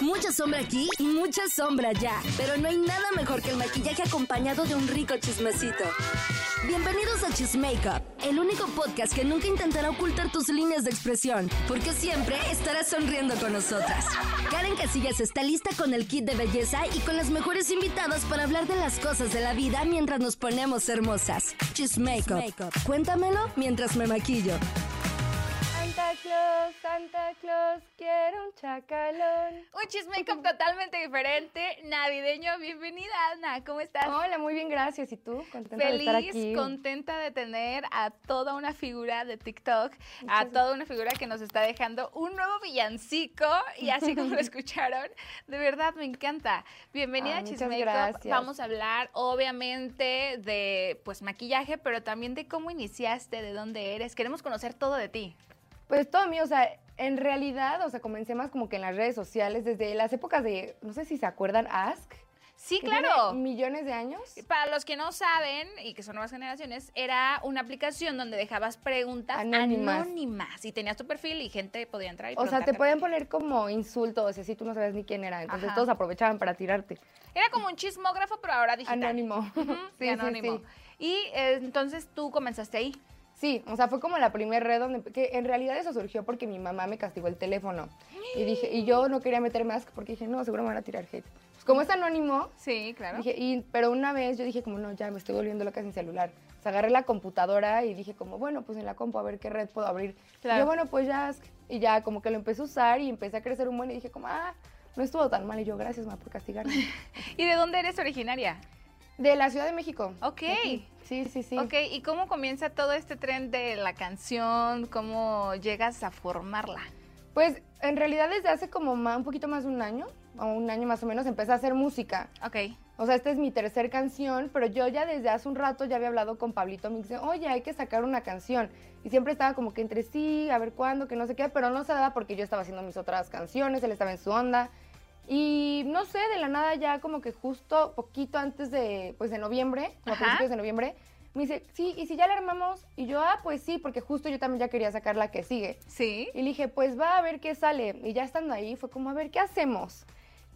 Mucha sombra aquí y mucha sombra allá. Pero no hay nada mejor que el maquillaje acompañado de un rico chismecito. Bienvenidos a Chismakeup, el único podcast que nunca intentará ocultar tus líneas de expresión, porque siempre estarás sonriendo con nosotras. Karen Casillas está lista con el kit de belleza y con las mejores invitadas para hablar de las cosas de la vida mientras nos ponemos hermosas. Chismakeup. Cuéntamelo mientras me maquillo. Santa Claus, Santa Claus, quiero un chacalón. Un chismakeup totalmente diferente, navideño. Bienvenida, Ana. ¿Cómo estás? Hola, muy bien, gracias. ¿Y tú? Contenta de estar aquí. Feliz, contenta de tener a toda una figura de TikTok, a toda una figura que nos está dejando un nuevo villancico y así como lo escucharon, de verdad me encanta. Bienvenida Ah, a. Vamos a hablar obviamente de pues maquillaje, pero también de cómo iniciaste, de dónde eres. Queremos conocer todo de ti. Pues todo mío, o sea, en realidad, o sea, comencé más como que en las redes sociales desde las épocas de, no sé si se acuerdan, Ask. Sí, que tiene claro. Millones de años. Para los que no saben y que son nuevas generaciones, era una aplicación donde dejabas preguntas Anónimas. anónimas, y tenías tu perfil y gente podía entrar y O sea, te podían poner como insultos, y así tú no sabes ni quién era. Entonces Ajá. todos aprovechaban para tirarte. Era como un chismógrafo, pero ahora digital. Anónimo. Sí, y sí, anónimo. sí. Y eh, entonces tú comenzaste ahí. Sí, o sea, fue como la primera red donde, que en realidad eso surgió porque mi mamá me castigó el teléfono. Y dije, y yo no quería meter más porque dije, no, seguro me van a tirar hate. Pues como es anónimo, Sí, claro. dije, y, pero una vez yo dije como, no, ya me estoy volviendo loca sin celular. O sea, agarré la computadora y dije como, bueno, pues en la compu a ver qué red puedo abrir. Claro. Y yo, bueno, pues ya, y ya como que lo empecé a usar y empecé a crecer un buen y dije como, ah, no estuvo tan mal. Y yo, gracias, ma, por castigarme. ¿Y de dónde eres originaria? De la Ciudad de México. Ok. Sí, sí, sí. Ok, ¿y cómo comienza todo este tren de la canción? ¿Cómo llegas a formarla? Pues en realidad desde hace como un poquito más de un año, o un año más o menos, empecé a hacer música. Ok. O sea, esta es mi tercer canción, pero yo ya desde hace un rato ya había hablado con Pablito Mix de, oye, hay que sacar una canción. Y siempre estaba como que entre sí, a ver cuándo, que no sé qué, pero no se daba porque yo estaba haciendo mis otras canciones, él estaba en su onda. Y no sé, de la nada ya como que justo poquito antes de, pues de noviembre, a principios de noviembre, me dice, sí, ¿y si ya la armamos? Y yo, ah, pues sí, porque justo yo también ya quería sacar la que sigue. Sí. Y le dije, pues va a ver qué sale. Y ya estando ahí, fue como, a ver, ¿qué hacemos?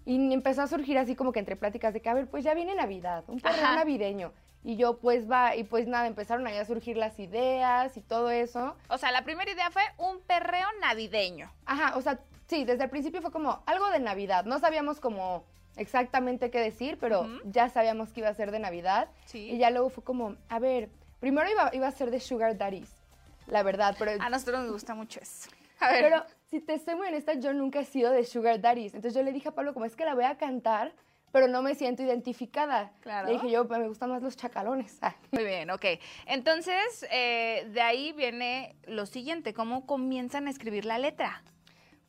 Y empezó a surgir así como que entre pláticas de que, a ver, pues ya viene Navidad, un perreo Ajá. navideño. Y yo, pues va, y pues nada, empezaron ahí a surgir las ideas y todo eso. O sea, la primera idea fue un perreo navideño. Ajá, o sea, sí, desde el principio fue como algo de Navidad. No sabíamos como exactamente qué decir, pero Ujú. ya sabíamos que iba a ser de Navidad. Sí. Y ya luego fue como, a ver, primero iba, iba a ser de Sugar Daddies, la verdad, pero... A nosotros nos gusta mucho eso. A ver. Pero si te estoy muy honesta, yo nunca he sido de Sugar Daddies. Entonces yo le dije a Pablo, como es que la voy a cantar, pero no me siento identificada. Claro. Le dije yo, "Pues, me gustan más los chacalones. Ah. Muy bien, ok. Entonces, eh, de ahí viene lo siguiente, ¿cómo comienzan a escribir la letra?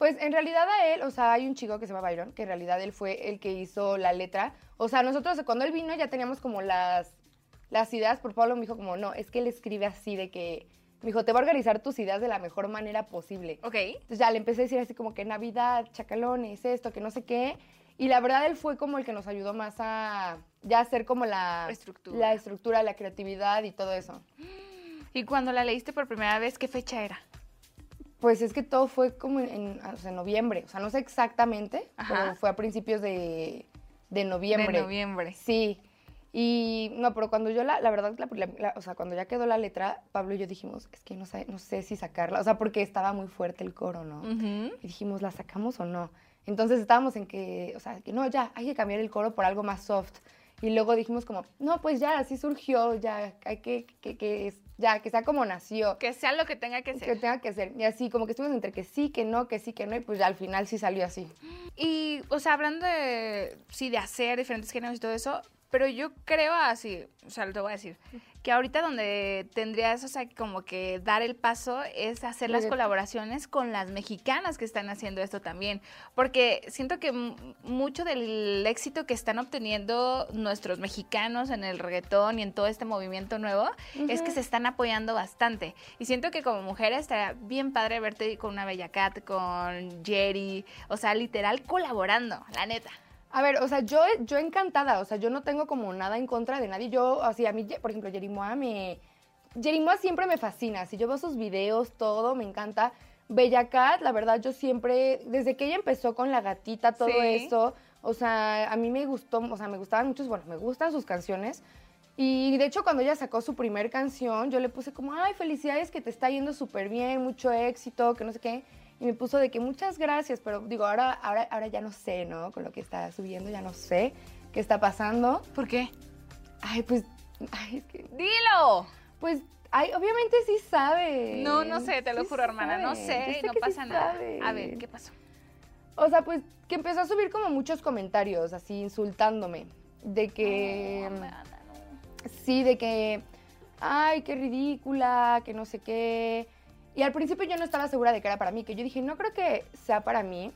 Pues en realidad a él, o sea, hay un chico que se llama Byron, que en realidad él fue el que hizo la letra. O sea, nosotros cuando él vino ya teníamos como las, las ideas, por Pablo me dijo como, no, es que él escribe así de que, me dijo, te va a organizar tus ideas de la mejor manera posible. Ok. Entonces ya le empecé a decir así como que Navidad, chacalones, esto, que no sé qué. Y la verdad él fue como el que nos ayudó más a ya hacer como la Estructura. la, estructura, la creatividad y todo eso. Y cuando la leíste por primera vez, ¿qué fecha era? Pues es que todo fue como en, en, o sea, en noviembre, o sea, no sé exactamente, Ajá. pero fue a principios de, de noviembre. De noviembre. Sí. Y no, pero cuando yo la, la verdad, la- la- la- o sea, cuando ya quedó la letra, Pablo y yo dijimos, es que no sé, no sé si sacarla, o sea, porque estaba muy fuerte el coro, ¿no? Y dijimos, ¿la sacamos o no? Entonces estábamos en que, o sea, que no, ya, hay que cambiar el coro por algo más soft. Y luego dijimos como, no, pues ya, así surgió, ya, hay que, que, que ya, que sea como nació. Que sea lo que tenga que Que ser. tenga que ser. Y así, como que estuvimos entre que sí, que no, que sí, que no, y pues ya al final sí salió así. Y, o sea, hablando de, sí, de hacer diferentes géneros y todo eso, pero yo creo así, o sea, te voy a decir, que ahorita donde tendrías, o sea, como que dar el paso es hacer las colaboraciones con las mexicanas que están haciendo esto también, porque siento que mucho del éxito que están obteniendo nuestros mexicanos en el reggaetón y en todo este movimiento nuevo es que se están apoyando bastante. Y siento que como mujer estaría bien padre verte con una Bella Cat, con Jerry, o sea, literal colaborando, la neta. A ver, o sea, yo, yo encantada, o sea, yo no tengo como nada en contra de nadie. Yo, así, a mí, por ejemplo, Jerimoa me... Jerimoa siempre me fascina, si yo veo sus videos, todo, me encanta. Bella Cat, la verdad, yo siempre, desde que ella empezó con la gatita, todo Sí. eso, o sea, a mí me gustó, o sea, me gustaban muchos, bueno, me gustan sus canciones. Y de hecho, cuando ella sacó su primer canción, yo le puse como, ay, felicidades, que te está yendo súper bien, mucho éxito, que no sé qué. Y me puso de que muchas gracias, pero digo, ahora, ahora, ahora ya no sé, ¿no? Con lo que está subiendo, ya no sé qué está pasando. ¿Por qué? Ay, pues, ay, es que, Dilo. pues, ay, obviamente sí sabe. No, no sé, te lo Sí juro, hermana, no sé, no sí pasa nada. sabe. A ver, ¿qué pasó? O sea, pues que empezó a subir como muchos comentarios, así insultándome. De que. No, Amanda, no. Sí, de que. Ay, qué ridícula, que no sé qué. Y al principio yo no estaba segura de que era para mí, que yo dije, no creo que sea para mí.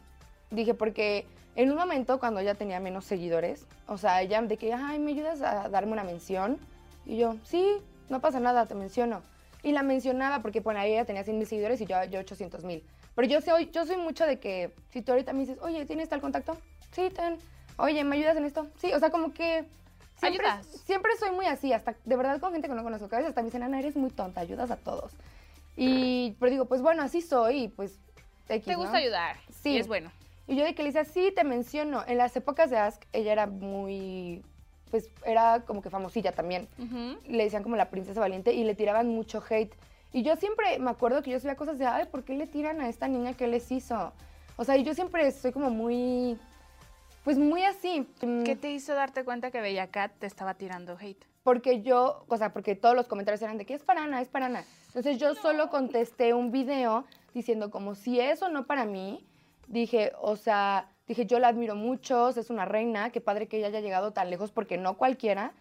Dije, porque en un momento cuando ella tenía menos seguidores, o sea, ella de que, ay, ¿me ayudas a darme una mención? Y yo, sí, no pasa nada, te menciono. Y la mencionaba porque, bueno, ella tenía 100 mil seguidores y yo, yo 800 mil. Pero yo soy, yo soy mucho de que, si tú ahorita me dices, oye, ¿tienes tal contacto? Sí, ten. Oye, ¿me ayudas en esto? Sí, o sea, como que... Siempre, Ayudas. siempre soy muy así, hasta de verdad con gente que no conozco, que a veces hasta me dicen, Ana, eres muy tonta, ayudas a todos. Y, pero digo, pues bueno, así soy pues... X, Te ¿no? gusta ayudar. Sí. Y es bueno. Y yo de que le decía, sí, te menciono. En las épocas de Ask, ella era muy, pues era como que famosilla también. Le decían como la princesa valiente y le tiraban mucho hate. Y yo siempre me acuerdo que yo subía cosas de, ay, ¿por qué le tiran a esta niña? ¿Qué les hizo? O sea, y yo siempre soy como muy, pues muy así. ¿Qué te hizo darte cuenta que Bella Cat te estaba tirando hate? Porque yo, o sea, porque todos los comentarios eran de que es para Ana, es para Ana. Entonces yo solo contesté un video diciendo como si eso no para mí, dije, o sea, dije yo la admiro mucho, es una reina, qué padre que ella haya llegado tan lejos porque no cualquiera.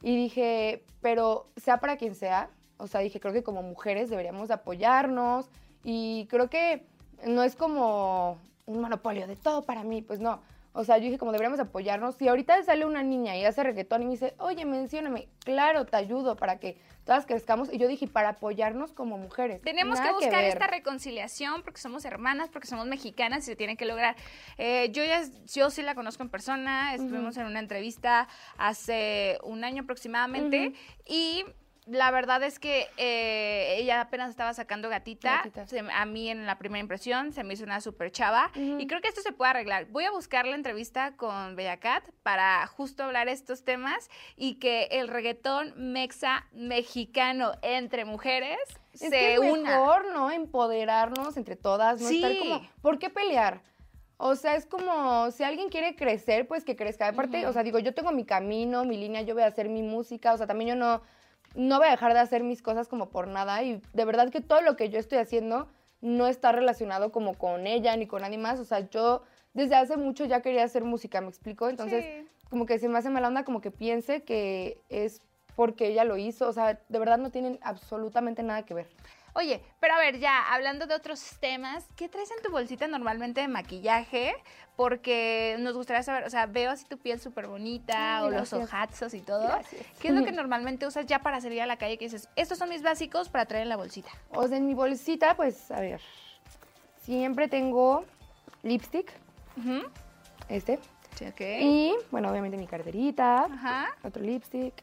Y dije, pero sea para quien sea, o sea, dije, creo que como mujeres deberíamos de apoyarnos y creo que no es como un monopolio de todo para mí, pues no. O sea, yo dije, como deberíamos apoyarnos. Si ahorita sale una niña y hace reggaetón y me dice, oye, mencióname, claro, te ayudo para que todas crezcamos. Y yo dije, para apoyarnos como mujeres. Tenemos Nada que buscar esta reconciliación porque somos hermanas, porque somos mexicanas y se tiene que lograr. Eh, yo ya, yo sí la conozco en persona, estuvimos en una entrevista hace un año aproximadamente Ujú. y la verdad es que eh, ella apenas estaba sacando gatita. Gatita. Se- a mí en la primera impresión se me hizo una super chava y creo que esto se puede arreglar. Voy a buscar la entrevista con Bella Cat para justo hablar estos temas y que el reggaetón mexa mexicano entre mujeres Es se que es una. mejor, ¿no? Empoderarnos entre todas, no estar Sí. como, ¿por qué pelear? O sea, es como, si alguien quiere crecer, pues que crezca. Aparte, Ujú. o sea, digo, yo tengo mi camino, mi línea, yo voy a hacer mi música, o sea, también yo no, no voy a dejar de hacer mis cosas como por nada. Y de verdad que todo lo que yo estoy haciendo no está relacionado como con ella ni con nadie más. O sea, yo desde hace mucho ya quería hacer música, ¿me explico? Entonces, Sí. como que se me hace mala onda como que piense que es porque ella lo hizo. O sea, de verdad no tienen absolutamente nada que ver. Oye, pero a ver, ya hablando de otros temas, ¿qué traes en tu bolsita normalmente de maquillaje? Porque nos gustaría saber, o sea, veo así tu piel súper bonita Ay, o los ojazos y todo. Gracias. ¿Qué es lo que normalmente usas ya para salir a la calle que dices, estos son mis básicos para traer en la bolsita? O sea, en mi bolsita, pues, a ver, siempre tengo lipstick, este. Sí. Y, bueno, obviamente mi carterita, Ajá. otro lipstick.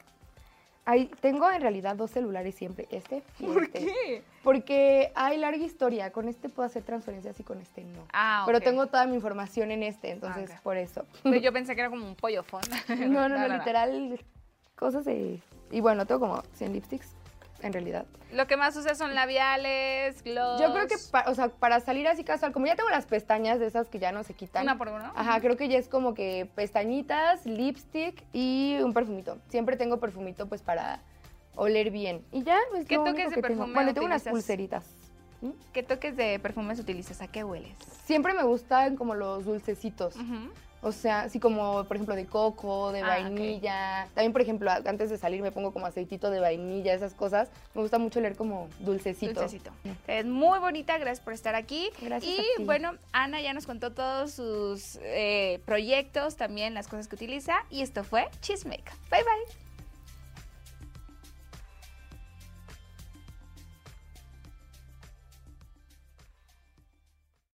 Ahí tengo en realidad dos celulares siempre, este y ¿Por este. qué? Porque hay larga historia, con este puedo hacer transferencias y con este no. Ah, Pero tengo toda mi información en este, entonces ok. por eso. Yo pensé que era como un pollo fond. No, no, no, literal, cosas de... Y bueno, tengo como 100 lipsticks, en realidad. Lo que más usas son labiales, gloss. Yo creo que, pa- o sea, para salir así casual, como ya tengo las pestañas de esas que ya no se quitan. Una por uno. Ajá, creo que ya es como que pestañitas, lipstick y un perfumito. Siempre tengo perfumito pues para oler bien. Y ya, pues ¿Qué lo toques único de que tengo. perfume Bueno, tengo unas pulseritas. ¿Mm? ¿Qué toques de perfumes utilizas? ¿A qué hueles? Siempre me gustan como los dulcecitos. Ujú. O sea, así como, por ejemplo, de coco, de Ah, vainilla. También, por ejemplo, antes de salir me pongo como aceitito de vainilla, esas cosas. Me gusta mucho leer como dulcecito. Dulcecito. Es muy bonita, gracias por estar aquí. Gracias Y a ti. bueno, Ana ya nos contó todos sus eh, proyectos, también las cosas que utiliza. Y esto fue Chismeka. Bye bye.